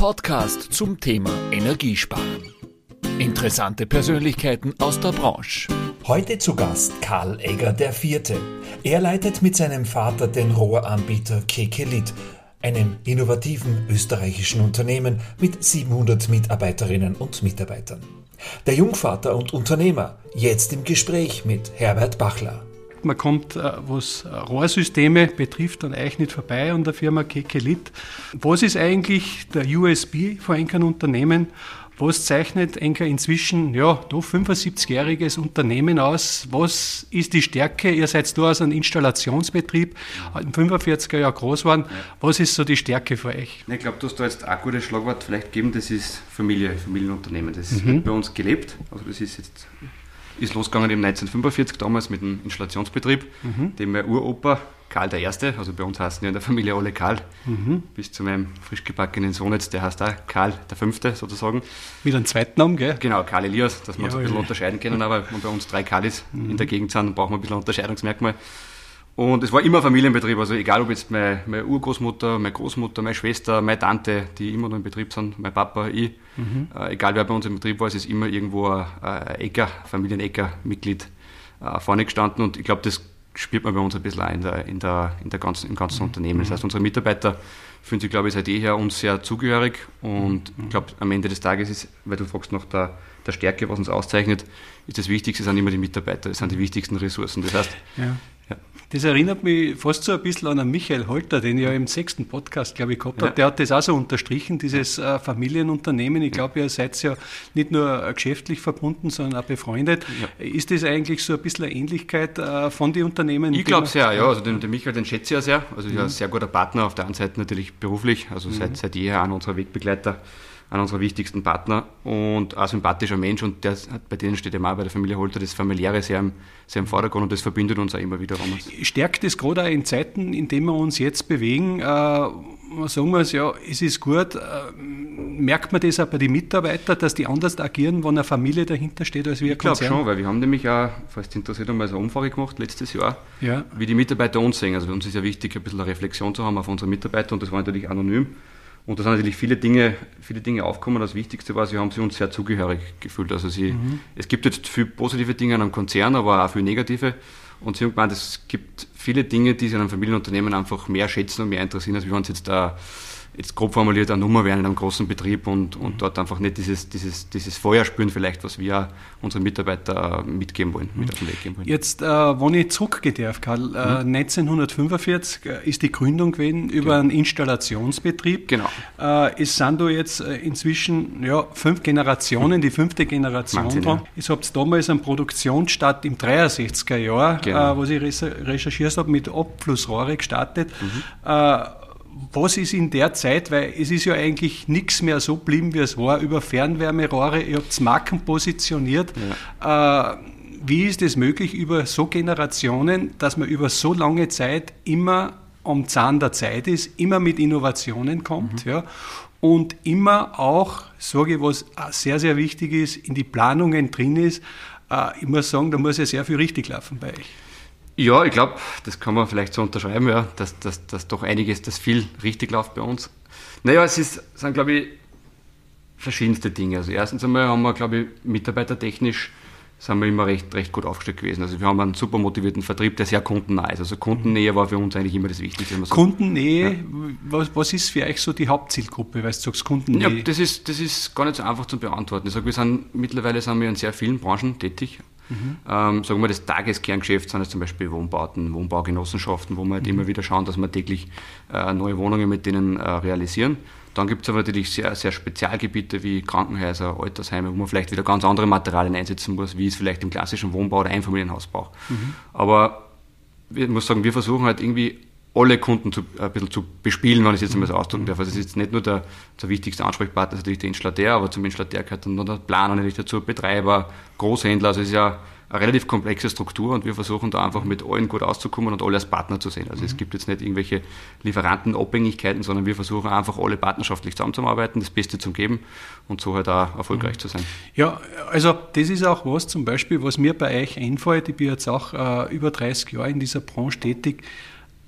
Podcast zum Thema Energiesparen. Interessante Persönlichkeiten aus der Branche. Heute zu Gast Karl Egger Vierte. Er leitet mit seinem Vater den Rohranbieter Kekelit, einem innovativen österreichischen Unternehmen mit 700 Mitarbeiterinnen und Mitarbeitern. Der Jungvater und Unternehmer, jetzt im Gespräch mit Herbert Bachler. Man kommt, äh, was Rohrsysteme betrifft, dann eigentlich nicht vorbei an der Firma Kekelit. Was ist eigentlich der USB von einem Unternehmen? Was zeichnet Enker inzwischen, ja, doch 75-jähriges Unternehmen aus? Was ist die Stärke? Ihr seid da aus einem Installationsbetrieb, in 45er Jahren groß waren. Was ist so die Stärke für euch? Ich glaube, du hast da jetzt ein gutes Schlagwort vielleicht geben, das ist Familie, Familienunternehmen. Das mhm. wird bei uns gelebt. Also das ist jetzt ist losgegangen im 1945 damals mit dem Installationsbetrieb, mhm. dem mein Uropa Karl I., also bei uns heißen ja in der Familie alle Karl, mhm. bis zu meinem frisch gebackenen Sohn jetzt, der heißt auch Karl V. sozusagen. Mit einem zweiten Namen, gell? Genau, Karl Elias, dass wir uns ein bisschen unterscheiden können, aber wenn bei uns drei Karlis mhm. in der Gegend sind, brauchen wir ein bisschen Unterscheidungsmerkmal. Und es war immer Familienbetrieb, also egal ob jetzt meine, meine Urgroßmutter, meine Großmutter, meine Schwester, meine Tante, die immer noch im Betrieb sind, mein Papa, ich, mhm. äh, egal wer bei uns im Betrieb war, es ist immer irgendwo ein, ein Ecker, Familienecker-Mitglied äh, vorne gestanden und ich glaube, das spürt man bei uns ein bisschen auch in der, in der, in der ganzen, im ganzen mhm. Unternehmen. Das heißt, unsere Mitarbeiter fühlen sich, glaube ich, seit jeher uns sehr zugehörig und mhm. ich glaube, am Ende des Tages ist, weil du fragst nach der, der Stärke, was uns auszeichnet, ist das Wichtigste, sind immer die Mitarbeiter, das sind die wichtigsten Ressourcen. Das heißt, ja. Das erinnert mich fast so ein bisschen an einen Michael Holter, den ich ja im sechsten Podcast, glaube ich, gehabt ja. habe. Der hat das auch so unterstrichen, dieses äh, Familienunternehmen. Ich glaube, ihr seid ja nicht nur geschäftlich verbunden, sondern auch befreundet. Ja. Ist das eigentlich so ein bisschen eine Ähnlichkeit äh, von den Unternehmen? Ich glaube sehr, ja. Also den, den, Michael, den schätze ich ja sehr. Also mhm. ja, ein sehr guter Partner, auf der einen Seite natürlich beruflich, also mhm. seit, seit jeher einer unserer Wegbegleiter einer unserer wichtigsten Partner und ein sympathischer Mensch und der bei denen steht immer bei der Familie Holter das Familiäre sehr im, sehr im Vordergrund und das verbindet uns auch immer wieder. Stärkt es gerade auch in Zeiten, in denen wir uns jetzt bewegen, äh, sagen wir es ja, es ist gut, äh, merkt man das auch bei den Mitarbeitern, dass die anders agieren, wenn eine Familie dahinter steht, als wir Ich glaube schon, weil wir haben nämlich auch, falls es interessiert, einmal so eine Umfrage gemacht letztes Jahr, ja. wie die Mitarbeiter uns sehen. Also für uns ist ja wichtig, ein bisschen eine Reflexion zu haben auf unsere Mitarbeiter und das war natürlich anonym. Und da sind natürlich viele Dinge, viele Dinge aufgekommen. Das Wichtigste war, sie haben sich uns sehr zugehörig gefühlt. Also sie, mhm. es gibt jetzt viele positive Dinge an einem Konzern, aber auch viele negative. Und sie haben gemeint, es gibt viele Dinge, die sie an einem Familienunternehmen einfach mehr schätzen und mehr interessieren, als wir uns jetzt da jetzt grob formuliert eine Nummer werden in einem großen Betrieb und, und mhm. dort einfach nicht dieses, dieses, dieses Feuer spüren vielleicht, was wir unseren Mitarbeitern mitgeben wollen, mit auf den Weg geben wollen. Jetzt, äh, wenn ich zurückgehen darf, Karl, äh, mhm. 1945 äh, ist die Gründung gewesen über genau. einen Installationsbetrieb. Genau. Äh, es sind da jetzt äh, inzwischen ja, fünf Generationen, die fünfte Generation Wahnsinn, dran. Ja. Es habt damals einen Produktionsstart im 63er Jahr, genau. äh, was ich recherchiert habe, mit Abflussrohre gestartet. Mhm. Was ist in der Zeit, weil es ist ja eigentlich nichts mehr so geblieben, wie es war, über Fernwärmerohre, ihr habt Marken positioniert. Ja. Äh, wie ist es möglich über so Generationen, dass man über so lange Zeit immer am Zahn der Zeit ist, immer mit Innovationen kommt mhm. ja, und immer auch, sage ich, was sehr, sehr wichtig ist, in die Planungen drin ist. Äh, ich muss sagen, da muss ja sehr viel richtig laufen bei euch. Ja, ich glaube, das kann man vielleicht so unterschreiben, ja, dass, dass, dass doch einiges, dass viel richtig läuft bei uns. Naja, es ist, sind, glaube ich, verschiedenste Dinge. Also erstens einmal haben wir, glaube ich, mitarbeitertechnisch sind wir immer recht, recht gut aufgestellt gewesen. Also wir haben einen super motivierten Vertrieb, der sehr kundennah ist. Also Kundennähe war für uns eigentlich immer das Wichtigste. Kundennähe, ja. was, was, ist für euch so die Hauptzielgruppe, weil du sagst Kundennähe? Ja, das ist, das ist gar nicht so einfach zu beantworten. Ich sage, wir sind, mittlerweile sind wir in sehr vielen Branchen tätig. Mhm. Ähm, sagen wir, das Tageskerngeschäft sind jetzt zum Beispiel Wohnbauten, Wohnbaugenossenschaften, wo wir halt mhm. immer wieder schauen, dass wir täglich äh, neue Wohnungen mit denen äh, realisieren. Dann gibt es aber natürlich sehr, sehr Spezialgebiete wie Krankenhäuser, Altersheime, wo man vielleicht wieder ganz andere Materialien einsetzen muss, wie es vielleicht im klassischen Wohnbau oder Einfamilienhaus braucht. Mhm. Aber ich muss sagen, wir versuchen halt irgendwie alle Kunden zu, ein bisschen zu bespielen, wenn ich es jetzt einmal so ausdrücken darf. Also es ist jetzt nicht nur der, der wichtigste Ansprechpartner, ist natürlich der Installateur, aber zum Installateur gehört dann noch der Planer natürlich dazu, Betreiber, Großhändler. Also es ist ja eine relativ komplexe Struktur und wir versuchen da einfach mit allen gut auszukommen und alle als Partner zu sehen. Also mhm. es gibt jetzt nicht irgendwelche Lieferantenabhängigkeiten, sondern wir versuchen einfach alle partnerschaftlich zusammenzuarbeiten, das Beste zu geben und so halt auch erfolgreich mhm. zu sein. Ja, also das ist auch was zum Beispiel, was mir bei euch einfällt. Ich bin jetzt auch äh, über 30 Jahre in dieser Branche tätig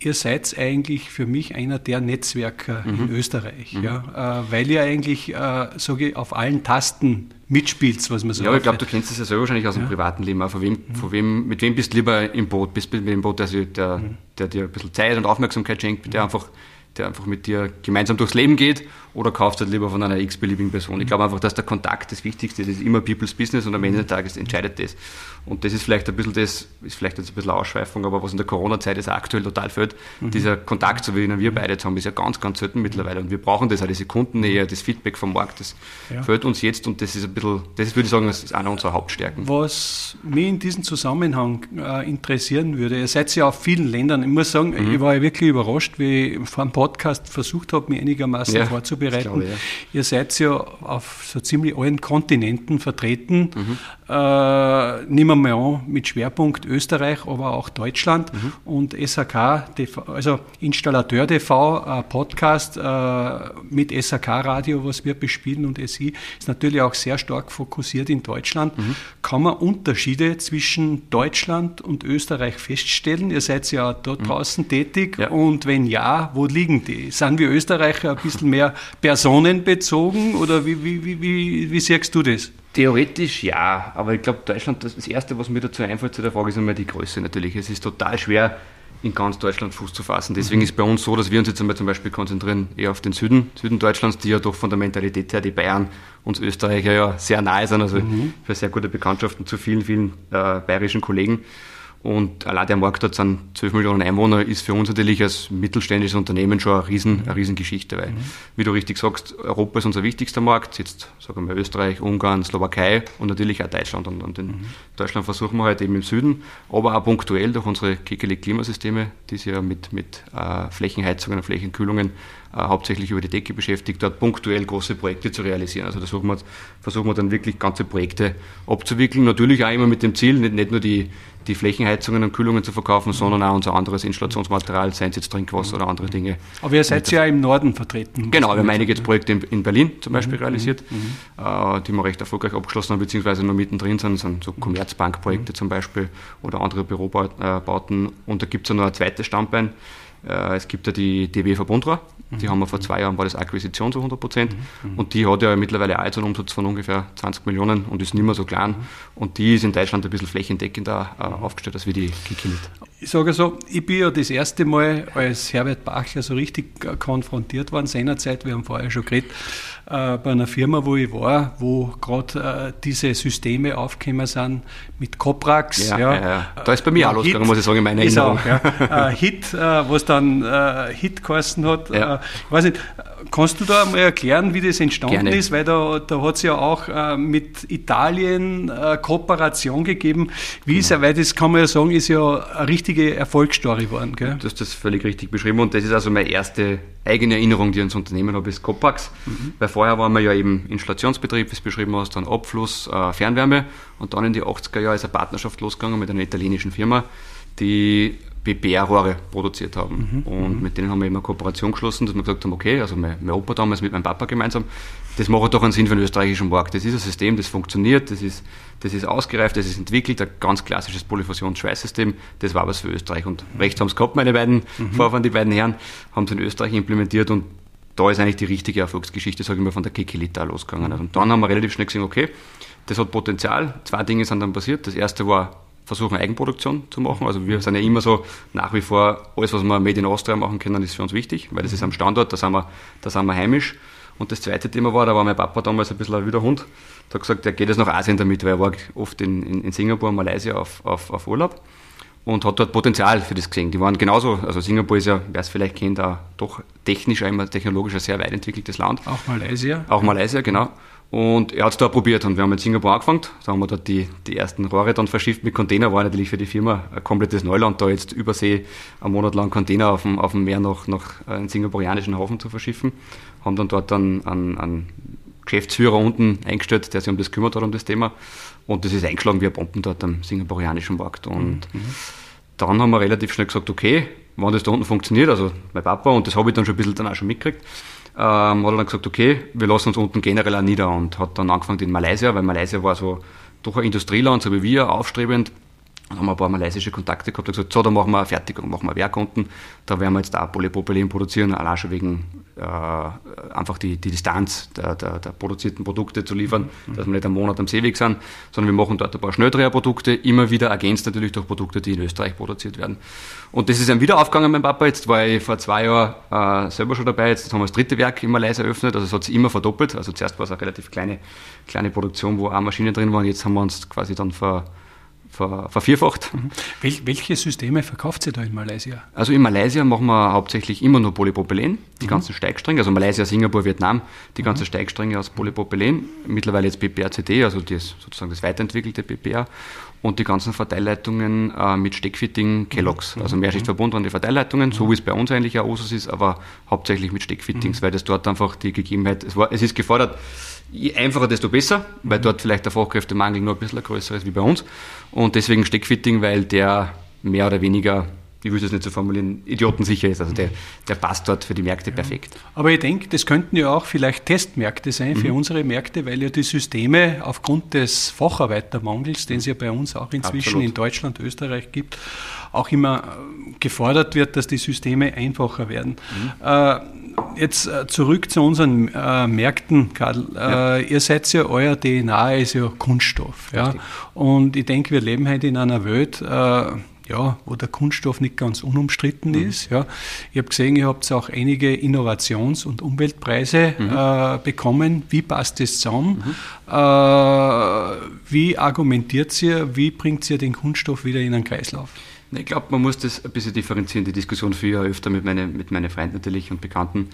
ihr seid eigentlich für mich einer der Netzwerker mhm. in Österreich, mhm. ja, äh, weil ihr eigentlich, äh, sage ich, auf allen Tasten mitspielt, was man so Ja, ich glaube, du kennst das ja selber wahrscheinlich aus ja. dem privaten Leben. Auch von wem, mhm. von wem, mit wem bist du lieber im Boot? Bist du mit dem Boot, der, der, mhm. der dir ein bisschen Zeit und Aufmerksamkeit schenkt, der mhm. einfach der einfach mit dir gemeinsam durchs Leben geht oder kaufst halt lieber von einer x-beliebigen Person. Ich glaube einfach, dass der Kontakt das Wichtigste ist. Das ist immer People's Business und am Ende des Tages entscheidet das. Und das ist vielleicht ein bisschen das, ist vielleicht jetzt ein bisschen Ausschweifung, aber was in der Corona-Zeit ist aktuell total fehlt, mhm. dieser Kontakt, so wie ihn wir beide jetzt haben, ist ja ganz, ganz selten mittlerweile. Und wir brauchen das auch, diese Kundennähe, das Feedback vom Markt, das ja. fehlt uns jetzt und das ist ein bisschen, das würde ich sagen, das ist einer unserer Hauptstärken. Was mich in diesem Zusammenhang äh, interessieren würde, ihr seid ja auf vielen Ländern, ich muss sagen, mhm. ich war ja wirklich überrascht, wie vor dem Podcast versucht habe, mich einigermaßen ja, vorzubereiten. Glaube, ja. Ihr seid ja auf so ziemlich allen Kontinenten vertreten. Mhm. Äh, nehmen wir mal an, mit Schwerpunkt Österreich, aber auch Deutschland mhm. und SAK, TV, also Installateur TV, äh, Podcast äh, mit SAK Radio, was wir bespielen und SI, ist natürlich auch sehr stark fokussiert in Deutschland. Mhm. Kann man Unterschiede zwischen Deutschland und Österreich feststellen? Ihr seid ja dort mhm. draußen tätig ja. und wenn ja, wo liegen die? Sind wir Österreicher ein bisschen mehr personenbezogen oder wie, wie, wie, wie, wie siehst du das? Theoretisch ja, aber ich glaube, Deutschland, das Erste, was mir dazu einfällt zu der Frage, ist einmal die Größe natürlich. Es ist total schwer, in ganz Deutschland Fuß zu fassen. Deswegen mhm. ist bei uns so, dass wir uns jetzt einmal zum Beispiel konzentrieren eher auf den Süden, Süden Deutschlands, die ja doch von der Mentalität her die Bayern und Österreicher ja sehr nahe sind. Also mhm. habe sehr gute Bekanntschaften zu vielen, vielen äh, bayerischen Kollegen. Und allein der Markt hat sind 12 Millionen Einwohner, ist für uns natürlich als mittelständisches Unternehmen schon eine, Riesen, eine Riesengeschichte, weil, mhm. wie du richtig sagst, Europa ist unser wichtigster Markt, jetzt sagen wir Österreich, Ungarn, Slowakei und natürlich auch Deutschland. Und, und in mhm. Deutschland versuchen wir halt eben im Süden, aber auch punktuell durch unsere Kekele-Klimasysteme, die sich ja mit, mit äh, Flächenheizungen und Flächenkühlungen hauptsächlich über die Decke beschäftigt, dort punktuell große Projekte zu realisieren. Also da versuchen wir, versuchen wir dann wirklich ganze Projekte abzuwickeln. Natürlich auch immer mit dem Ziel, nicht, nicht nur die, die Flächenheizungen und Kühlungen zu verkaufen, sondern auch unser anderes Installationsmaterial, seien es jetzt Trinkwasser oder andere Dinge. Aber ihr seid ja im Norden vertreten. Genau, wir haben einige Projekte in, in Berlin zum Beispiel mhm. realisiert, mhm. Äh, die wir recht erfolgreich abgeschlossen haben, beziehungsweise noch mittendrin sind, das sind so Commerzbankprojekte mhm. zum Beispiel oder andere Bürobauten. Und da gibt es ja noch ein zweites Standbein, äh, es gibt ja die DW Verbundra, die haben wir vor zwei Jahren, war das Akquisition zu 100 Prozent mhm. und die hat ja mittlerweile auch einen Umsatz von ungefähr 20 Millionen und ist nicht mehr so klein mhm. und die ist in Deutschland ein bisschen flächendeckender äh, aufgestellt als wie die Kikimit. Ich sage so, ich bin ja das erste Mal als Herbert Bachler so richtig konfrontiert worden seinerzeit, wir haben vorher schon geredet, äh, bei einer Firma, wo ich war, wo gerade äh, diese Systeme aufgekommen sind mit Coprax. Ja, ja. ja, Da ist bei mir auch losgegangen, muss ich sagen, in meiner Erinnerung. Auch, ja. äh, Hit, äh, was dann äh, Hit geheißen hat. Ja. Äh, ich weiß nicht, kannst du da mal erklären, wie das entstanden Gerne. ist? Weil da, da hat es ja auch mit Italien Kooperation gegeben. Wie genau. ist er, weil das kann man ja sagen, ist ja eine richtige Erfolgsstory geworden. Gell? Du hast das völlig richtig beschrieben und das ist also meine erste eigene Erinnerung, die ich ans Unternehmen habe, ist Copax. Mhm. Weil vorher waren wir ja eben Installationsbetrieb, wie es beschrieben hast, dann Abfluss, äh, Fernwärme und dann in die 80er Jahre ist eine Partnerschaft losgegangen mit einer italienischen Firma, die BBR-Rohre produziert haben. Mhm. Und mhm. mit denen haben wir immer eine Kooperation geschlossen, dass wir gesagt haben, okay, also mein, mein Opa damals mit meinem Papa gemeinsam, das macht doch einen Sinn für den österreichischen Markt. Das ist ein System, das funktioniert, das ist, das ist ausgereift, das ist entwickelt, ein ganz klassisches Polyfusions-Schweißsystem, das war was für Österreich. Und rechts haben es gehabt, meine beiden mhm. Vorfahren, die beiden Herren, haben es in Österreich implementiert und da ist eigentlich die richtige Erfolgsgeschichte, sage ich mal, von der Kekelita losgegangen. Und dann haben wir relativ schnell gesehen, okay, das hat Potenzial. Zwei Dinge sind dann passiert. Das erste war versuchen, Eigenproduktion zu machen. Also wir sind ja immer so, nach wie vor, alles, was wir Made in Austria machen können, ist für uns wichtig, weil das ist am Standort, da sind wir, da sind wir heimisch. Und das zweite Thema war, da war mein Papa damals ein bisschen ein wilder Hund. Der hat gesagt, er geht jetzt nach Asien damit, weil er war oft in, in, in Singapur, Malaysia auf, auf, auf Urlaub und hat dort Potenzial für das gesehen. Die waren genauso, also Singapur ist ja, wer es vielleicht kennt, auch doch technisch, immer technologisch ein sehr weit entwickeltes Land. Auch Malaysia? Auch Malaysia, genau. Und er hat es da probiert und wir haben in Singapur angefangen. Da haben wir dort die, die ersten Rohre dann verschifft mit Container. War natürlich für die Firma ein komplettes Neuland, da jetzt übersee einen Monat lang Container auf dem, auf dem Meer nach, nach einen singapurianischen Hafen zu verschiffen. Haben dann dort einen, einen, einen Geschäftsführer unten eingestellt, der sich um das kümmert hat, um das Thema. Und das ist eingeschlagen wie ein Bomben dort am singapurianischen Markt. Und mhm. dann haben wir relativ schnell gesagt, okay, wenn das da unten funktioniert, also mein Papa, und das habe ich dann schon ein bisschen dann auch schon mitgekriegt, ähm, hat er dann gesagt, okay, wir lassen uns unten generell auch nieder und hat dann angefangen in Malaysia, weil Malaysia war so doch ein Industrieland, so wie wir, aufstrebend Dann haben wir ein paar malaysische Kontakte gehabt und gesagt, so, da machen wir eine Fertigung, machen wir Werk unten. Da werden wir jetzt auch Polypropylen produzieren, allein schon wegen äh, einfach die, die Distanz der, der, der, produzierten Produkte zu liefern, mhm. dass wir nicht einen Monat am Seeweg sind, sondern wir machen dort ein paar Schnelldreherprodukte, immer wieder ergänzt natürlich durch Produkte, die in Österreich produziert werden. Und das ist dann wieder aufgegangen, mein Papa. Jetzt war ich vor zwei Jahren äh, selber schon dabei. Jetzt haben wir das dritte Werk in Malaysia eröffnet. Also es hat sich immer verdoppelt. Also zuerst war es eine relativ kleine, kleine Produktion, wo auch Maschinen drin waren. Jetzt haben wir uns quasi dann ver, ver, vervierfacht. Mhm. Wel welche Systeme verkauft ihr da in Malaysia? Also in Malaysia machen wir hauptsächlich immer nur Polypropylen, die mhm. ganzen Steigstränge, also Malaysia, Singapur, Vietnam, die ganzen mhm. Steigstränge aus Polypropylen, mittlerweile jetzt BPR-CD, also das, sozusagen das weiterentwickelte BPR und die ganzen Verteilleitungen äh, mit Steckfitting Kellogg's, mhm. also Mehrschichtverbundene Verteilleitungen, so wie es bei uns eigentlich auch Osus ist, aber hauptsächlich mit Steckfittings, mhm. weil das dort einfach die Gegebenheit, es, war, es ist gefordert, je einfacher, desto besser, weil dort vielleicht der Fachkräftemangel nur ein bisschen größer ist wie bei uns. Und deswegen Steckfitting, weil der mehr oder weniger ich würde es nicht so formulieren, idiotensicher ist. Also der, der passt dort für die Märkte ja. perfekt. Aber ich denke, das könnten ja auch vielleicht Testmärkte sein für mhm. unsere Märkte, weil ja die Systeme aufgrund des Facharbeitermangels, den es ja bei uns auch inzwischen Absolut. in Deutschland, Österreich gibt, auch immer äh, gefordert wird, dass die Systeme einfacher werden. Mhm. Äh, jetzt äh, zurück zu unseren äh, Märkten, Karl. Ja. Äh, ihr seid ja, euer DNA ist ja Kunststoff. Ja? Und ich denke, wir leben heute in einer Welt, äh, ja, wo der Kunststoff nicht ganz unumstritten mhm. ist. Ja. Ich habe gesehen, ihr habt auch einige Innovations- und Umweltpreise mhm. äh, bekommen. Wie passt das zusammen? Mhm. Äh, wie argumentiert ihr, wie bringt ihr den Kunststoff wieder in einen Kreislauf? Ich glaube, man muss das ein bisschen differenzieren. Die Diskussion führe ich öfter mit, meine, mit meinen Freunden natürlich und Bekannten.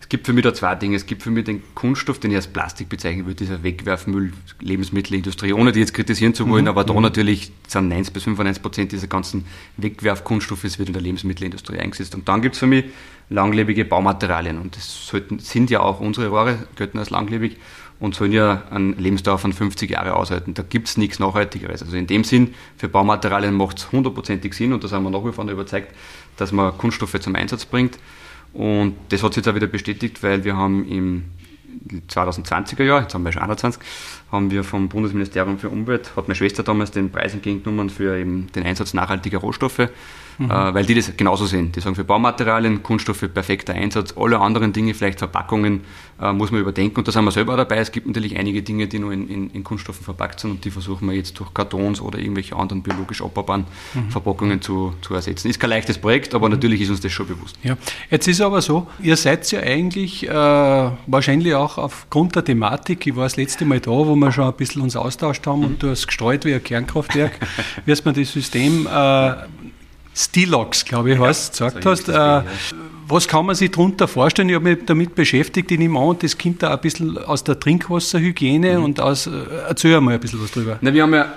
Es gibt für mich da zwei Dinge. Es gibt für mich den Kunststoff, den ich als Plastik bezeichnen würde, dieser Wegwerfmüll, Lebensmittelindustrie, ohne die jetzt kritisieren zu wollen, mhm. aber da mhm. natürlich sind 90 bis 95 Prozent dieser ganzen Wegwerfkunststoffe wird in der Lebensmittelindustrie eingesetzt. Und dann gibt es für mich langlebige Baumaterialien und das sollten, sind ja auch unsere Rohre, gelten als langlebig und sollen ja einen Lebensdauer von 50 Jahre aushalten. Da gibt es nichts Nachhaltigeres. Also in dem Sinn, für Baumaterialien macht es hundertprozentig Sinn und da sind wir nach wie vor überzeugt, dass man Kunststoffe zum Einsatz bringt. Und das hat sich jetzt auch wieder bestätigt, weil wir haben im 2020er Jahr, jetzt haben wir schon 21, haben wir vom Bundesministerium für Umwelt, hat meine Schwester damals den Preis entgegengenommen für den Einsatz nachhaltiger Rohstoffe mhm. äh, weil die das genauso sehen. Die sagen, für Baumaterialien, Kunststoffe perfekter Einsatz, alle anderen Dinge, vielleicht Verpackungen, äh, muss man überdenken. Und da sind wir selber dabei. Es gibt natürlich einige Dinge, die nur in, in, in Kunststoffen verpackt sind und die versuchen wir jetzt durch Kartons oder irgendwelche anderen biologisch abbaubaren mhm. Verpackungen zu, zu ersetzen. Ist kein leichtes Projekt, aber mhm. natürlich ist uns das schon bewusst. Ja. Jetzt ist aber so, ihr seid ja eigentlich äh, wahrscheinlich auch aufgrund der Thematik, ich war das letzte Mal da, wo wir schon ein bisschen uns austauscht haben und du hast gestreut wie ein Kernkraftwerk, wie man das System äh, Stilox, glaube ich, heißt, ja, gesagt hast. Äh, was kann man sich darunter vorstellen? Ich habe mich damit beschäftigt, ich nehme an, das kommt da ein bisschen aus der Trinkwasserhygiene mhm. und aus, äh, erzähl mal ein bisschen was drüber. Na, wir haben ja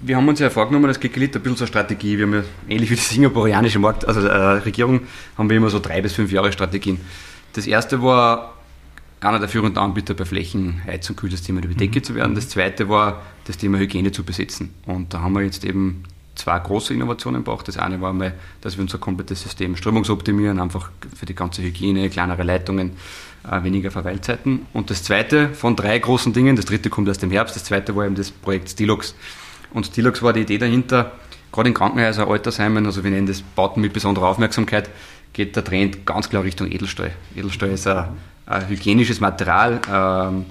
wir haben uns ja vorgenommen, das Gekelit ein bisschen so Strategie. Wir haben ja ähnlich wie die singapurianische Markt, also äh, Regierung, haben wir immer so drei bis fünf Jahre Strategien. Das erste war, einer der führenden Anbieter bei Flächenheizung, Kühlsystem über die Decke mhm. zu werden. Das zweite war, das Thema Hygiene zu besetzen. Und da haben wir jetzt eben zwei große Innovationen braucht. Das eine war mal, dass wir unser komplettes System strömungsoptimieren, einfach für die ganze Hygiene, kleinere Leitungen, äh, weniger Verweilzeiten. Und das zweite von drei großen Dingen, das dritte kommt erst im Herbst, das zweite war eben das Projekt Stilux. Und Stilux war die Idee dahinter, gerade in Krankenhäusern, Altersheimen, also wir nennen das Bauten mit besonderer Aufmerksamkeit, geht der Trend ganz klar Richtung Edelstahl. Edelstahl ist ein, ein hygienisches Material, ähm,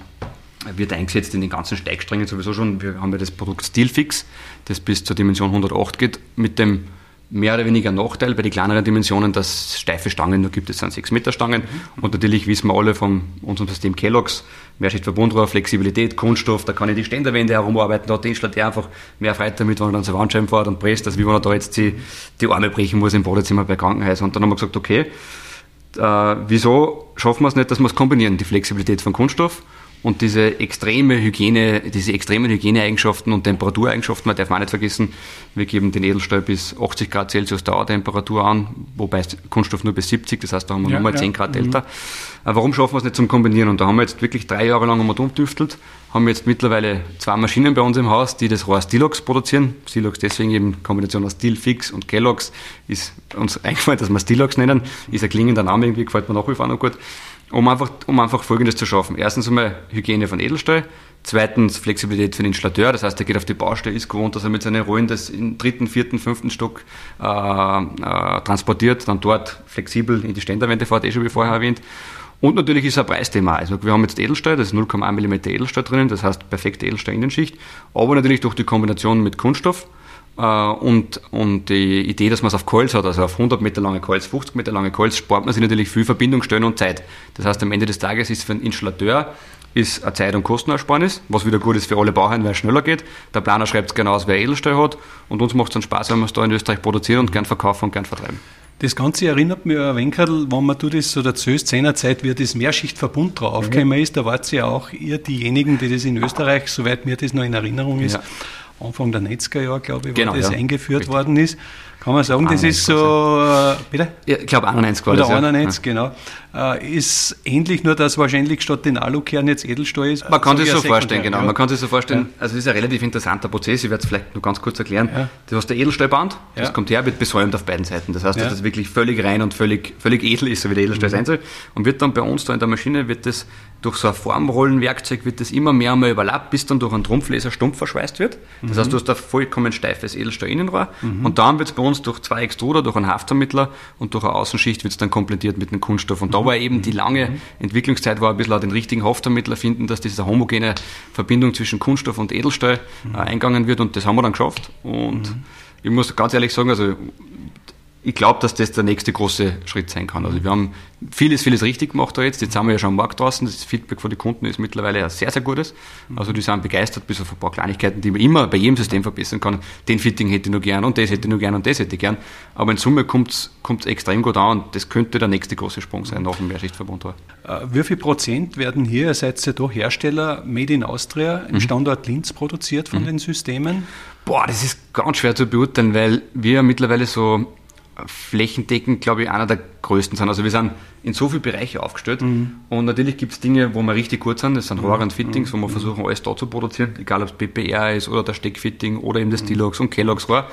wird eingesetzt in den ganzen Steigsträngen sowieso schon. Wir haben ja das Produkt Steelfix, das bis zur Dimension 108 geht, mit dem mehr oder weniger Nachteil bei den kleineren Dimensionen, dass es steife Stangen nur gibt. Das sind 6 Meter Stangen. Mhm. Und natürlich wissen wir alle von unserem System Kellogg's, Mehrschichtverbundrohr, Flexibilität, Kunststoff, da kann ich die Ständerwände herumarbeiten, da hat der Installateur einfach mehr Freude damit, wenn er dann zur Wandscheiben fährt und presst, als wie wenn er da jetzt die, die Arme brechen muss im Badezimmer bei Krankenhäusern. Und dann haben wir gesagt, okay, äh, wieso schaffen wir es nicht, dass wir es kombinieren, die Flexibilität von Kunststoff und diese extreme Hygiene, diese extremen Hygieneeigenschaften und Temperatureigenschaften, man darf man nicht vergessen, wir geben den Edelstahl bis 80 Grad Celsius Dauertemperatur an, wobei Kunststoff nur bis 70, das heißt, da haben wir ja, nochmal ja. 10 Grad älter. Mhm. Warum schaffen wir es nicht zum Kombinieren? Und da haben wir jetzt wirklich drei Jahre lang umtüftelt, haben jetzt mittlerweile zwei Maschinen bei uns im Haus, die das Rohr Stilox produzieren. Stilox deswegen eben Kombination aus Stilfix und Kellogg's ist uns eingefallen, dass wir Stilox nennen. Ist ein klingender Name, irgendwie gefällt mir nach wie vor noch gut. Um einfach, um einfach Folgendes zu schaffen. Erstens einmal Hygiene von Edelstahl. Zweitens Flexibilität für den Installateur, das heißt, er geht auf die Baustelle, ist gewohnt, dass er mit seinen Rollen das im dritten, vierten, fünften Stock äh, äh, transportiert, dann dort flexibel in die Ständerwände fährt, eh schon wie vorher erwähnt. Und natürlich ist ein Preisthema. Also wir haben jetzt Edelstahl, das ist 0,1 mm Edelstahl drinnen, das heißt perfekte Edelstahl-Innenschicht, aber natürlich durch die Kombination mit Kunststoff und, und die Idee, dass man es auf Coils hat, also auf 100 Meter lange Coils, 50 Meter lange Coils, spart man sich natürlich viel Verbindungsstellen und Zeit. Das heißt, am Ende des Tages ist für einen Installateur ist eine Zeit- und Kostenersparnis, was wieder gut ist für alle Bauherren, weil es schneller geht. Der Planer schreibt es genau aus, wer Edelstahl hat. Und uns macht es dann Spaß, wenn wir es da in Österreich produzieren und gern verkaufen und gern vertreiben. Das Ganze erinnert mich ein wenig, wenn man du das so erzählst, Zehnerzeit, wie das Mehrschichtverbund draufgekommen mhm. ist, da wart ihr ja auch ihr diejenigen, die das in Österreich, soweit mir das noch in Erinnerung ist, ja. Anfang der 90er Jahre, glaube ich, wo genau, das ja. eingeführt Richtig. worden ist. Kann man sagen, das ist so, bitte? Ja, ich glaube 91 war Oder das, 91, ja. genau. Äh, ist ähnlich, nur dass wahrscheinlich statt den Alukern jetzt Edelstahl ist. Man kann sich so vorstellen, genau. Ja. Man kann sich so vorstellen, also es ist ein relativ interessanter Prozess, ich werde es vielleicht nur ganz kurz erklären. Ja. Du hast der Edelstahlband, das kommt her, wird besäumt auf beiden Seiten. Das heißt, dass das wirklich völlig rein und völlig, völlig edel ist, so wie der Edelstahl mhm. sein soll. Und wird dann bei uns da in der Maschine, wird das durch so ein Formrollenwerkzeug wird das immer mehr einmal überlappt, bis dann durch einen Trumpflaser stumpf verschweißt wird. Das mhm. heißt, du hast ein vollkommen steifes Edelstahl-Innenrohr mhm. und dann wird es bei uns durch zwei Extruder, durch einen Haftvermittler und durch eine Außenschicht wird es dann komplettiert mit einem Kunststoff. Und da war eben die lange. Entwicklungszeit, war ein bisschen auch den richtigen Haftvermittler finden, dass diese homogene Verbindung zwischen Kunststoff und Edelstahl äh, eingegangen wird und das haben wir dann geschafft. Und mhm. ich muss ganz ehrlich sagen, also ich glaube, dass das der nächste große Schritt sein kann. Also wir haben vieles, vieles richtig gemacht da jetzt. Jetzt sind wir ja schon am Markt draußen. Das Feedback von den Kunden ist mittlerweile ein sehr, sehr gutes. Also die sind begeistert, bis auf ein paar Kleinigkeiten, die man immer bei jedem System verbessern kann. Den Fitting hätte ich nur gern und das hätte ich nur gern und das hätte ich gern. Aber in Summe kommt es extrem gut an und das könnte der nächste große Sprung sein nach dem Mehrschichtverbund. Äh, wie viel Prozent werden hier, ihr seid ja doch Hersteller, Made in Austria, im mhm. Standort Linz produziert von mhm. den Systemen? Boah, das ist ganz schwer zu beurteilen, weil wir mittlerweile so flächendeckend, glaube ich, einer der größten sind. Also wir sind in so viele Bereiche aufgestellt mhm. und natürlich gibt es Dinge, wo wir richtig gut sind. Das sind Rohre und Fittings, mhm. wo wir versuchen, alles da zu produzieren, egal ob es PPR ist oder der Steckfitting oder eben das Stilox und Kellogg's Rohr.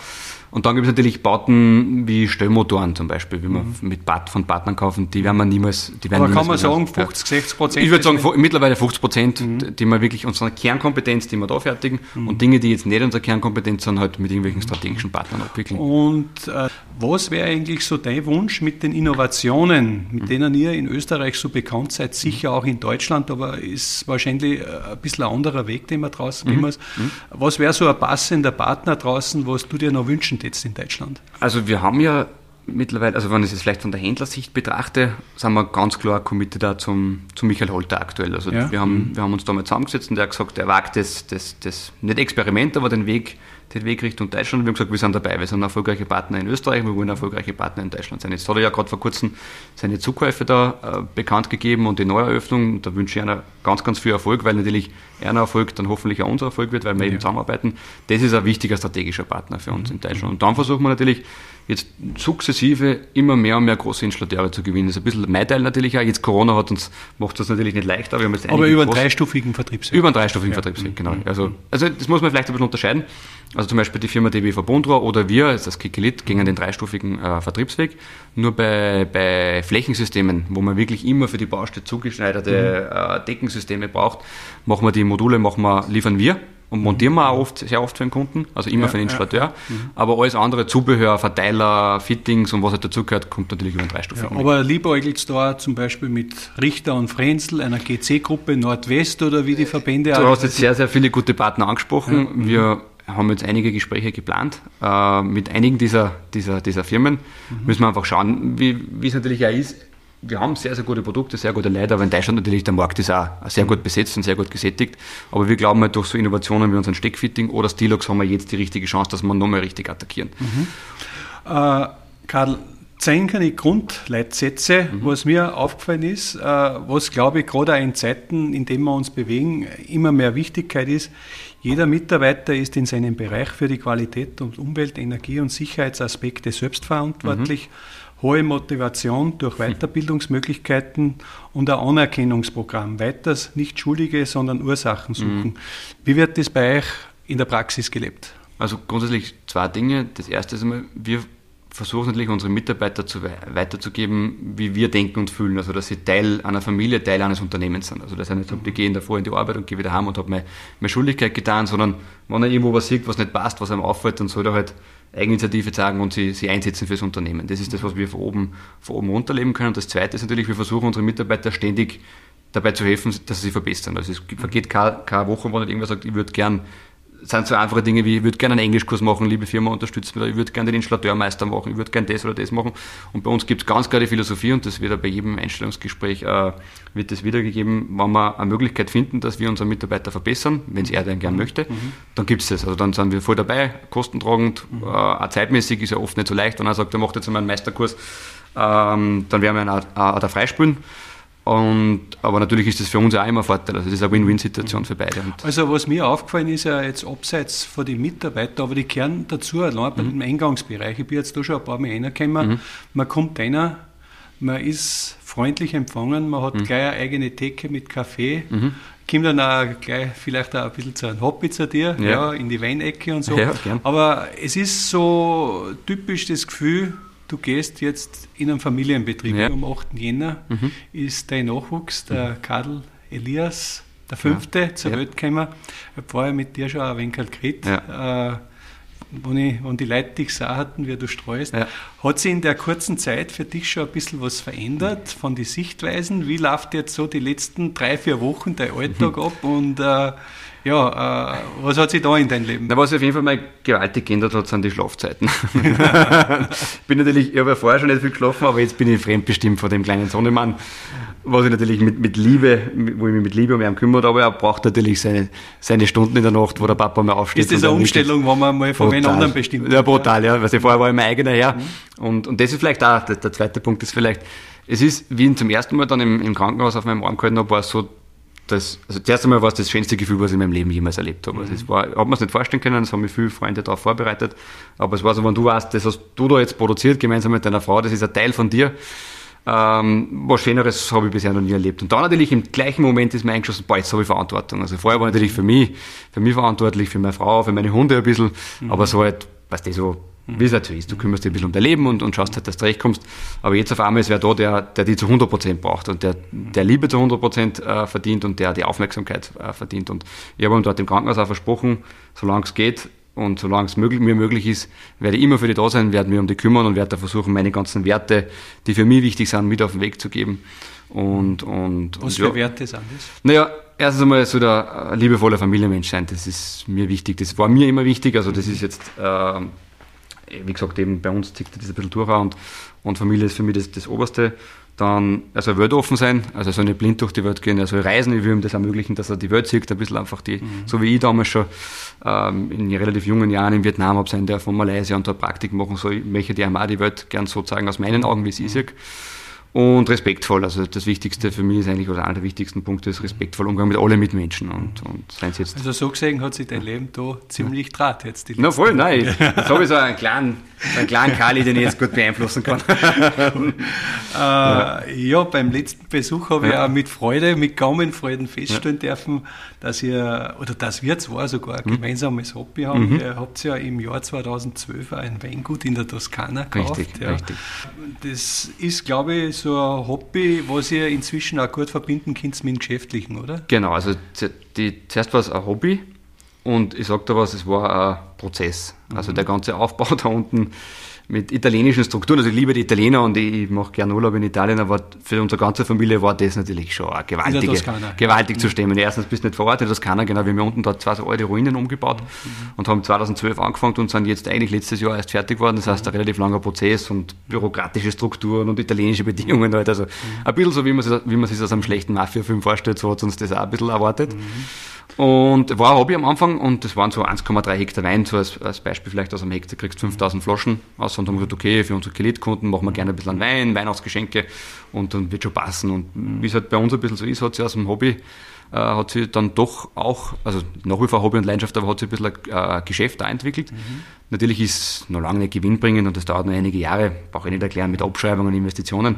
Und dann gibt es natürlich Bauten wie Stellmotoren zum Beispiel, wie wir mhm. mit Part von Partnern kaufen, die werden wir niemals. Die werden Aber kann man sagen, 50, 60 Prozent? Ich würde sagen, mittlerweile 50 Prozent, mhm. die wir wirklich unsere Kernkompetenz, die wir da fertigen mhm. und Dinge, die jetzt nicht unsere Kernkompetenz sind, halt mit irgendwelchen strategischen Partnern abwickeln. Und äh, was wäre eigentlich so dein Wunsch mit den Innovationen, mit mhm. denen ihr in Österreich so bekannt seid, sicher auch in Deutschland, aber ist wahrscheinlich äh, ein bisschen ein anderer Weg, den man draußen gehen muss. Mhm. Was wäre so ein passender Partner draußen, was du dir noch wünschen jetzt in Deutschland? Also wir haben ja mittlerweile, also wenn ich es vielleicht von der Händlersicht betrachte, sind wir ganz klar committed da zum, zum Michael Holter aktuell. Also ja. wir, haben, mhm. wir haben uns da mal zusammengesetzt und der hat gesagt, er wagt das, das, das nicht Experiment, aber den Weg den Weg Richtung Deutschland. Wir haben gesagt, wir sind dabei. Wir sind erfolgreiche Partner in Österreich, wir wollen erfolgreiche Partner in Deutschland sein. Jetzt hat er ja gerade vor kurzem seine Zukäufe da äh, bekannt gegeben und die Neueröffnung. Da wünsche ich einer ganz, ganz viel Erfolg, weil natürlich einer Erfolg dann hoffentlich auch unser Erfolg wird, weil wir ja. eben zusammenarbeiten. Das ist ein wichtiger strategischer Partner für uns mhm. in Deutschland. Und dann versuchen wir natürlich jetzt sukzessive immer mehr und mehr große Installateure zu gewinnen. Das ist ein bisschen mein Teil natürlich auch. Jetzt Corona hat uns, macht das natürlich nicht leichter. Aber, aber über einen dreistufigen Vertriebsweg. Über einen dreistufigen ja. Vertriebsweg, genau. Mhm. Also, also das muss man vielleicht ein bisschen unterscheiden. Also zum Beispiel die Firma DB Verbundrohr oder wir, also das Kikelit, gingen den dreistufigen äh, Vertriebsweg. Nur bei, bei Flächensystemen, wo man wirklich immer für die Baustelle zugeschneiderte mhm. äh, Deckensysteme braucht, machen wir die Module, machen wir, liefern wir und montieren wir auch oft, sehr oft für den Kunden, also immer ja, für den Installateur. Ja. Mhm. Aber alles andere, Zubehör, Verteiler, Fittings und was halt dazugehört, kommt natürlich über den dreistufigen ja, Aber liebäugelt da zum Beispiel mit Richter und Frenzel, einer GC-Gruppe Nordwest oder wie die Verbände Du hast jetzt sehr, sehr viele gute Partner angesprochen. Wir haben jetzt einige Gespräche geplant äh, mit einigen dieser, dieser, dieser Firmen. Mhm. Müssen wir einfach schauen, wie, es natürlich auch ist. Wir haben sehr, sehr gute Produkte, sehr gute Leute, aber in Deutschland natürlich der Markt ist auch sehr gut besetzt und sehr gut gesättigt. Aber wir glauben halt durch so Innovationen wie unseren Steckfitting oder Stilox haben wir jetzt die richtige Chance, dass wir nochmal richtig attackieren. Mhm. Äh, Karl, zehn keine Grundleitsätze, mhm. was mir aufgefallen ist, äh, was glaube ich gerade auch in Zeiten, in denen wir uns bewegen, immer mehr Wichtigkeit ist. Jeder Mitarbeiter ist in seinem Bereich für die Qualität und Umwelt, Energie und Sicherheitsaspekte selbstverantwortlich. Mhm. Hohe Motivation durch mhm. Weiterbildungsmöglichkeiten und ein Anerkennungsprogramm. Weiters nicht Schuldige, sondern Ursachen suchen. Mhm. Wie wird das bei euch in der Praxis gelebt? Also grundsätzlich zwei Dinge. Das erste ist einmal, wir versuchen natürlich unsere Mitarbeiter zu, weiterzugeben, wie wir denken und fühlen. Also dass sie Teil einer Familie, Teil eines Unternehmens sind. Also dass er nicht sagt, ich gehe davor in die Arbeit und gehe wieder heim und habe meine, meine Schuldigkeit getan, sondern wenn er irgendwo was sieht, was nicht passt, was einem auffällt, dann soll er halt Eigeninitiative zeigen und sie, sie einsetzen fürs Unternehmen. Das ist das, was wir von oben, von oben runterleben können. Und das Zweite ist natürlich, wir versuchen unsere Mitarbeiter ständig dabei zu helfen, dass sie sich verbessern. Also es vergeht keine, keine Woche, wo nicht irgendwer sagt, ich würde gern sind so einfache Dinge wie, ich würde gerne einen Englischkurs machen, liebe Firma, unterstützt mich, ich würde gerne den Installateurmeister machen, ich würde gerne das oder das machen. Und bei uns gibt es ganz klar die Philosophie und das wird auch bei jedem Einstellungsgespräch äh, wird das wiedergegeben, wenn wir eine Möglichkeit finden, dass wir unseren Mitarbeiter verbessern, wenn es er denn gerne möchte, mhm. dann gibt es das. Also dann sind wir voll dabei, kostentragend, mhm. äh, auch zeitmäßig ist ja oft nicht so leicht, wenn er sagt, er macht jetzt einmal einen Meisterkurs, ähm, dann werden wir ihn auch, auch da freispielen. Und, aber natürlich ist das für uns auch immer ein Vorteil. Also das ist eine Win-Win-Situation für beide. Und also was mir aufgefallen ist, ja jetzt abseits von den Mitarbeitern, aber die kehren dazu, allein mhm. dem Eingangsbereich. Ich bin jetzt da schon ein paar Mal reingekommen. Mhm. Man kommt rein, man ist freundlich empfangen, man hat mhm. gleich eine eigene Theke mit Kaffee. Mhm. Kommt dann auch gleich vielleicht auch ein bisschen zu einem Hobby zu dir, ja. ja in die Weinecke und so. Ja, aber es ist so typisch das Gefühl, du gehst jetzt in einen Familienbetrieb. Ja. Am 8. Jänner mhm. ist dein Nachwuchs, der mhm. Karl Elias, der Fünfte, ja. zur ja. Welt gekommen. Ich habe vorher mit dir schon ein wenig geredet. Ja. Äh, wenn, ich, wenn die Leute dich sah hatten, wie du streust. Ja. Hat sich in der kurzen Zeit für dich schon ein bisschen was verändert von den Sichtweisen? Wie läuft jetzt so die letzten drei, vier Wochen dein Alltag ab? Und äh, ja, äh, was hat sich da in deinem Leben? Na, was sich auf jeden Fall mal gewaltig geändert hat, sind die Schlafzeiten. ich bin natürlich, ich habe ja vorher schon nicht viel geschlafen, aber jetzt bin ich fremdbestimmt von dem kleinen Sonnemann, was ich natürlich mit, mit Liebe, wo ich mich mit Liebe um ihn kümmert, aber er braucht natürlich seine, seine Stunden in der Nacht, wo der Papa mal aufsteht. Ist das eine Umstellung, wo man mal von einem anderen bestimmt Ja, brutal, ja, weil ich vorher war ich mein eigener Herr. Mhm. Und, und das ist vielleicht auch, der, der zweite Punkt ist vielleicht, es ist, wie ich zum ersten Mal dann im, im Krankenhaus auf meinem Arm gehalten habe, war es so, das, also zuerst einmal war es das schönste Gefühl, was ich in meinem Leben jemals erlebt habe. Also es war, ich habe mir es nicht vorstellen können, es haben mich viele Freunde darauf vorbereitet, aber es war so, wenn du weißt, das hast du da jetzt produziert, gemeinsam mit deiner Frau, das ist ein Teil von dir, ähm, was Schöneres habe ich bisher noch nie erlebt. Und dann natürlich im gleichen Moment ist mir eingeschossen, boah, jetzt habe ich Verantwortung. Also vorher war natürlich für mich, für mich verantwortlich, für meine Frau, für meine Hunde ein bisschen, mhm. aber so halt, weißt du, so wie es halt so ist. Du kümmerst dich ein bisschen um dein Leben und, und schaust halt, dass du rechtkommst. Aber jetzt auf einmal ist wer da, der, der die zu 100% braucht und der, der Liebe zu 100% äh, verdient und der die Aufmerksamkeit äh, verdient. Und ich habe ihm dort im Krankenhaus auch versprochen, solange es geht und solange es möglich, mir möglich ist, werde ich immer für die da sein, werde mich um die kümmern und werde da versuchen, meine ganzen Werte, die für mich wichtig sind, mit auf den Weg zu geben. Und, und, Was und, für ja. Werte sind das? Naja, erstens einmal so der äh, liebevolle Familienmensch sein, das ist mir wichtig. Das war mir immer wichtig, also das ist jetzt... Äh, wie gesagt, eben bei uns zieht das ein bisschen durch und, und Familie ist für mich das, das Oberste. Dann, er soll weltoffen sein, also er soll nicht blind durch die Welt gehen, er soll reisen, ich will ihm das ermöglichen, dass er die Welt sieht, ein bisschen einfach die, mhm. so wie ich damals schon ähm, in relativ jungen Jahren in Vietnam habe sein der von Malaysia und dort Praktik machen soll, ich möchte die auch die Welt gern so zeigen aus meinen Augen, wie sie mhm. sehe und respektvoll. Also das Wichtigste für mich ist eigentlich, oder einer der wichtigsten Punkte ist respektvoll Umgang mit allen Mitmenschen. Und, und jetzt also so gesehen hat sich dein Leben da ziemlich ja. draht jetzt. Na voll, nein. Jetzt habe ich so einen kleinen, einen kleinen Kali, den ich jetzt gut beeinflussen kann. äh, ja. ja. beim letzten Besuch habe ja. ich auch mit Freude, mit Gaumenfreuden feststellen dürfen, dass ihr, oder dass wir zwar sogar ein mhm. gemeinsames Hobby haben. Mhm. Ihr habt ja im Jahr 2012 ein Weingut in der Toskana gekauft. Richtig, richtig. Das ist, glaube ich, so ein Hobby, was ihr inzwischen auch gut verbinden könnt mit dem Geschäftlichen, oder? Genau, also die, zuerst war es ein Hobby und ich sage da was, es war ein Prozess. Also mhm. der ganze Aufbau da unten mit italienischen Strukturen. Also ich liebe die Italiener und ich mache gerne Urlaub in Italien, aber für unsere ganze Familie war das natürlich schon auch gewaltige, gewaltig zu stemmen. Erstens bist du nicht vor Ort in Toskana, genau, wir haben unten dort zwei so alte Ruinen umgebaut mhm. und haben 2012 angefangen und sind jetzt eigentlich letztes Jahr erst fertig geworden. Das heißt, ein relativ langer Prozess und bürokratische Strukturen und italienische Bedingungen halt. Also mhm. ein bisschen so, wie man, sich, wie man sich das aus einem schlechten Mafia-Film vorstellt, so hat uns das auch ein bisschen erwartet. Mhm. Und war ein Hobby am Anfang und das waren so 1,3 Hektar Wein, so als, als Beispiel vielleicht aus einem Hektar kriegst du 5000 Flaschen aus und haben gesagt, okay, für unsere Kreditkunden machen wir gerne ein bisschen Wein, Weihnachtsgeschenke und dann wird schon passen. Und wie es halt bei uns ein bisschen so ist, hat sie aus dem Hobby äh, hat sie dann doch auch, also nach wie vor Hobby und Leidenschaft, aber hat sie ein bisschen äh, Geschäft da entwickelt. Mhm. Natürlich ist es noch lange nicht gewinnbringend und das dauert noch einige Jahre, brauche ich nicht erklären, mit Abschreibungen und Investitionen.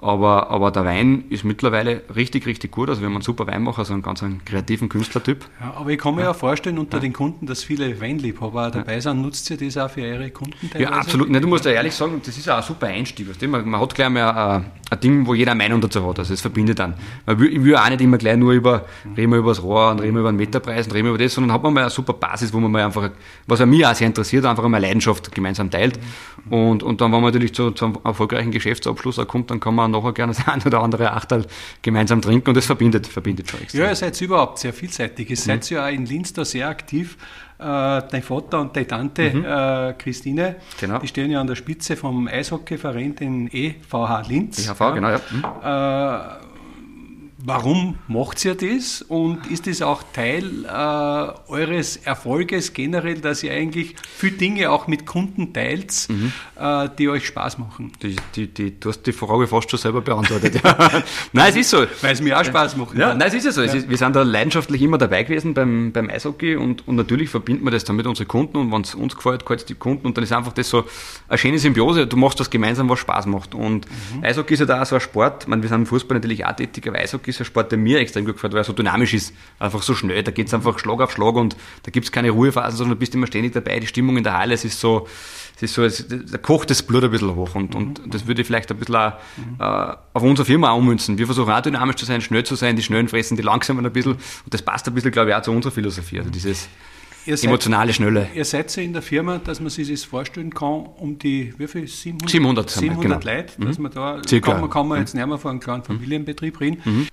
Aber, aber der Wein ist mittlerweile richtig, richtig gut. Also wir haben einen super Weinmacher, also einen ganz einen kreativen Künstlertyp. Ja, aber ich kann mir ja, ja vorstellen unter ja. den Kunden, dass viele Weinliebhaber dabei sind. Nutzt ihr das auch für eure Kunden teilweise? Ja, absolut. Nee, du musst ja ehrlich sagen, das ist auch ein super Einstieg. Man, man hat gleich mal ein, ein Ding, wo jeder eine Meinung dazu hat. Also es verbindet dann. ich will auch nicht immer gleich nur über, reden wir über das Rohr und reden wir über den Meterpreis und reden wir über das, sondern hat man mal eine super Basis, wo man mal einfach, was mich auch sehr interessiert, einfach mal Leidenschaft gemeinsam teilt. Und, und dann, wenn man natürlich zu, zum erfolgreichen Geschäftsabschluss kommt, dann kann man nachher gerne das ein oder andere Achtel gemeinsam trinken und das verbindet, verbindet schon extrem. Ja, ihr seid überhaupt sehr vielseitig. Ihr mhm. seid ja auch in Linz da sehr aktiv. Äh, dein Vater und deine Tante mhm. äh, Christine, genau. die stehen ja an der Spitze vom Eishockeyverein, den EVH Linz. EHV, ja. genau, ja. Mhm. Äh, Warum macht ihr das und ist das auch Teil äh, eures Erfolges generell, dass ihr eigentlich viele Dinge auch mit Kunden teilt, mhm. äh, die euch Spaß machen? Die, die, die, du hast die Frage fast schon selber beantwortet. nein, es ist so. Weil es mir auch Spaß macht. Ja, nein, es ist ja so. Ja. Ist, wir sind da leidenschaftlich immer dabei gewesen beim, beim Eishockey und, und natürlich verbindet man das dann mit unseren Kunden und wenn es uns gefällt, gefällt es die Kunden und dann ist einfach das so eine schöne Symbiose. Du machst das gemeinsam, was Spaß macht. Und mhm. Eishockey ist ja da auch so ein Sport. Ich meine, wir sind im Fußball natürlich auch tätig, aber Eishockey ist ein Sport, der mir extrem gut gefällt, weil er so dynamisch ist, einfach so schnell. Da geht es einfach Schlag auf Schlag und da gibt es keine Ruhephasen, sondern du bist immer ständig dabei. Die Stimmung in der Halle, es ist so, es ist so, es, da kocht das Blut ein bisschen hoch und, und das würde ich vielleicht ein bisschen auch, äh, auf unsere Firma ummünzen. Wir versuchen auch dynamisch zu sein, schnell zu sein, die Schnellen fressen die langsamen ein bisschen und das passt ein bisschen, glaube ich, auch zu unserer Philosophie. Also dieses Ihr emotionale seid, Schnelle. Ihr seid so in der Firma, dass man sich das vorstellen kann, um die, wie viel? 700, 700, 700 genau. Leute, dass mhm. man da, Circa. kann man, kann man jetzt nicht mehr von einem kleinen Familienbetrieb reden. Mhm.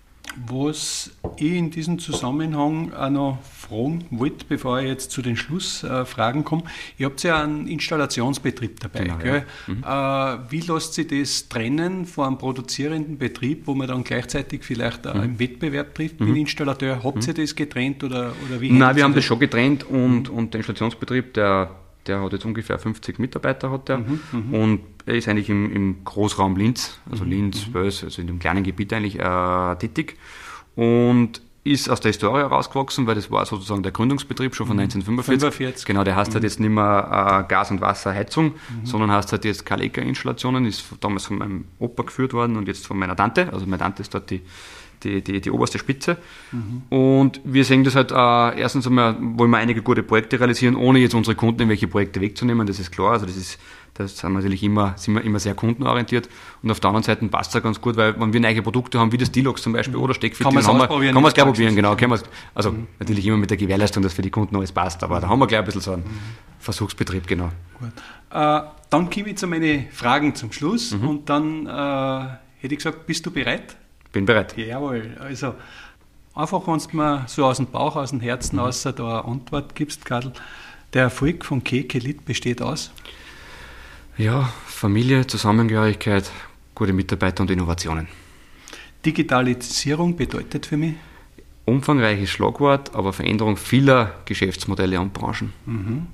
Was ich in diesem Zusammenhang auch noch fragen wollte, bevor ich jetzt zu den Schlussfragen komme, ihr habt ja einen Installationsbetrieb dabei. Genau, ja. mhm. Äh, wie lässt sich das trennen von einem produzierenden Betrieb, wo man dann gleichzeitig vielleicht auch mhm. im Wettbewerb trifft mhm. mit Installateur? Habt ihr mhm. das getrennt oder, oder wie? Nein, wir haben das schon getrennt und, und der Installationsbetrieb, der der hat jetzt ungefähr 50 Mitarbeiter hat der mhm, mhm, und er ist eigentlich im, im Großraum Linz, also mhm, Linz, mhm. Bös, also in dem kleinen Gebiet eigentlich äh, tätig und ist aus der Historie herausgewachsen, weil das war sozusagen der Gründungsbetrieb schon von 1945. 45. Genau, der heißt mhm. halt jetzt nicht mehr äh, Gas- und Wasserheizung, mhm. sondern heißt halt jetzt Kaleka-Installationen, ist damals von meinem Opa geführt worden und jetzt von meiner Tante. Also meine Tante ist dort die die, die, die oberste Spitze. Mhm. Und wir sehen das halt, äh, erstens einmal wollen wir einige gute Projekte realisieren, ohne jetzt unsere Kunden in welche Projekte wegzunehmen, das ist klar. Also das ist, das sind wir natürlich immer, sind wir immer sehr kundenorientiert. Und auf der anderen Seite passt es auch ganz gut, weil wenn wir neue Produkte haben, wie das Dilox zum Beispiel mhm. oder Steckfilter, kann man es kann man es gleich probieren, genau. Kann also mhm. natürlich immer mit der Gewährleistung, dass für die Kunden alles passt, aber da haben wir gleich ein bisschen so einen mhm. Versuchsbetrieb, genau. Gut. Äh, dann komme ich zu meinen Fragen zum Schluss mhm. und dann äh, hätte ich gesagt, bist du bereit? Bin bereit. Jawohl. Also einfach, wenn du mir so aus dem Bauch, aus dem Herzen mhm. außer da eine Antwort gibst, Karl. Der Erfolg von Kekelit besteht aus? Ja, Familie, Zusammengehörigkeit, gute Mitarbeiter und Innovationen. Digitalisierung bedeutet für mich? Umfangreiches Schlagwort, aber Veränderung vieler Geschäftsmodelle und Branchen. Mhm.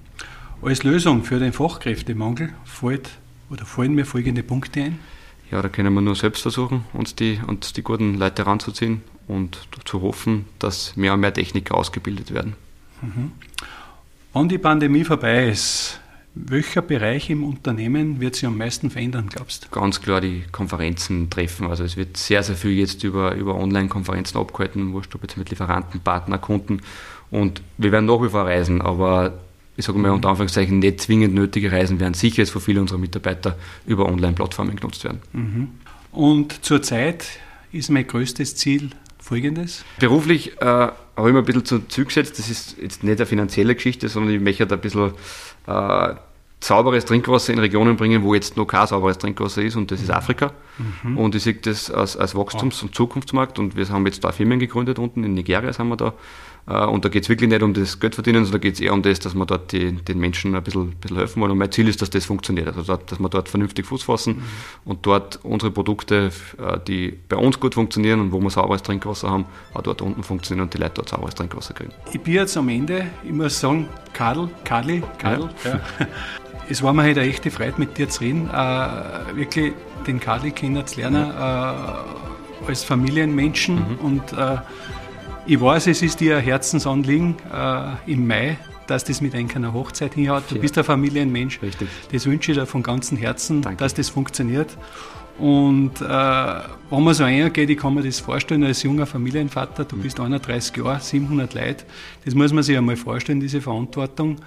Als Lösung für den Fachkräftemangel fällt oder fallen mir folgende Punkte ein? Ja, da können wir nur selbst versuchen, uns die, uns die guten Leute ranzuziehen und zu hoffen, dass mehr und mehr Techniker ausgebildet werden. Mhm. Wenn die Pandemie vorbei ist, welcher Bereich im Unternehmen wird sich am meisten verändern, glaubst du? Ganz klar die Konferenzen treffen. Also es wird sehr, sehr viel jetzt über, über Online-Konferenzen abgehalten, wurscht ob jetzt mit Lieferanten, Partner, Kunden. Und wir werden nach wie vor reisen, aber ich sage mal unter Anführungszeichen, nicht zwingend nötige Reisen werden sicher jetzt für viele unserer Mitarbeiter über Online-Plattformen genutzt werden. Mhm. Und zurzeit ist mein größtes Ziel folgendes? Beruflich äh, habe ich mir ein bisschen zu Zug gesetzt. Das ist jetzt nicht eine finanzielle Geschichte, sondern ich möchte ein bisschen äh, sauberes Trinkwasser in Regionen bringen, wo jetzt noch kein sauberes Trinkwasser ist, und das ist Afrika. Mhm. Und ich sehe das als, als Wachstums- und Zukunftsmarkt. Und wir haben jetzt da Firmen gegründet unten, in Nigeria sind wir da. Äh, und da geht es wirklich nicht um das Geldverdienen, sondern da geht es eher um das, dass wir dort die, den Menschen ein bisschen, ein bisschen helfen wollen. Und mein Ziel ist, dass das funktioniert. Also, dort, dass wir dort vernünftig Fuß fassen mhm. und dort unsere Produkte, äh, die bei uns gut funktionieren und wo wir sauberes Trinkwasser haben, auch dort unten funktionieren und die Leute dort sauberes Trinkwasser kriegen. Ich bin jetzt am Ende, ich muss sagen, Kadel, Kadli, Kadel, ja. ja. es war mir halt eine echte Freude, mit dir zu reden, äh, wirklich den Kadli kennenzulernen äh, als Familienmenschen mhm. und äh, ich weiß, es ist dir ein Herzensanliegen äh, im Mai, dass das mit einer Hochzeit hinhaut. Du ja. bist ein Familienmensch. Richtig. Das wünsche ich dir von ganzem Herzen, Danke. dass das funktioniert. Und äh, wenn man so eingeht, ich kann mir das vorstellen, als junger Familienvater, du bist 31 Jahre, 700 Leute, das muss man sich einmal vorstellen, diese Verantwortung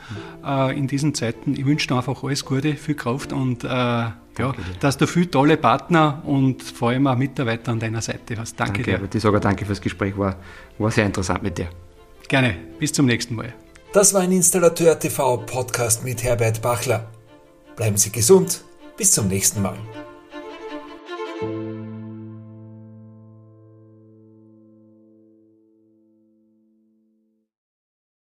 äh, in diesen Zeiten. Ich wünsche dir einfach alles Gute, viel Kraft und äh, ja, dass du viele tolle Partner und vor allem auch Mitarbeiter an deiner Seite hast. Danke, danke dir. Ich sage danke fürs Gespräch, war, war sehr interessant mit dir. Gerne, bis zum nächsten Mal. Das war ein Installateur TV Podcast mit Herbert Bachler. Bleiben Sie gesund, bis zum nächsten Mal.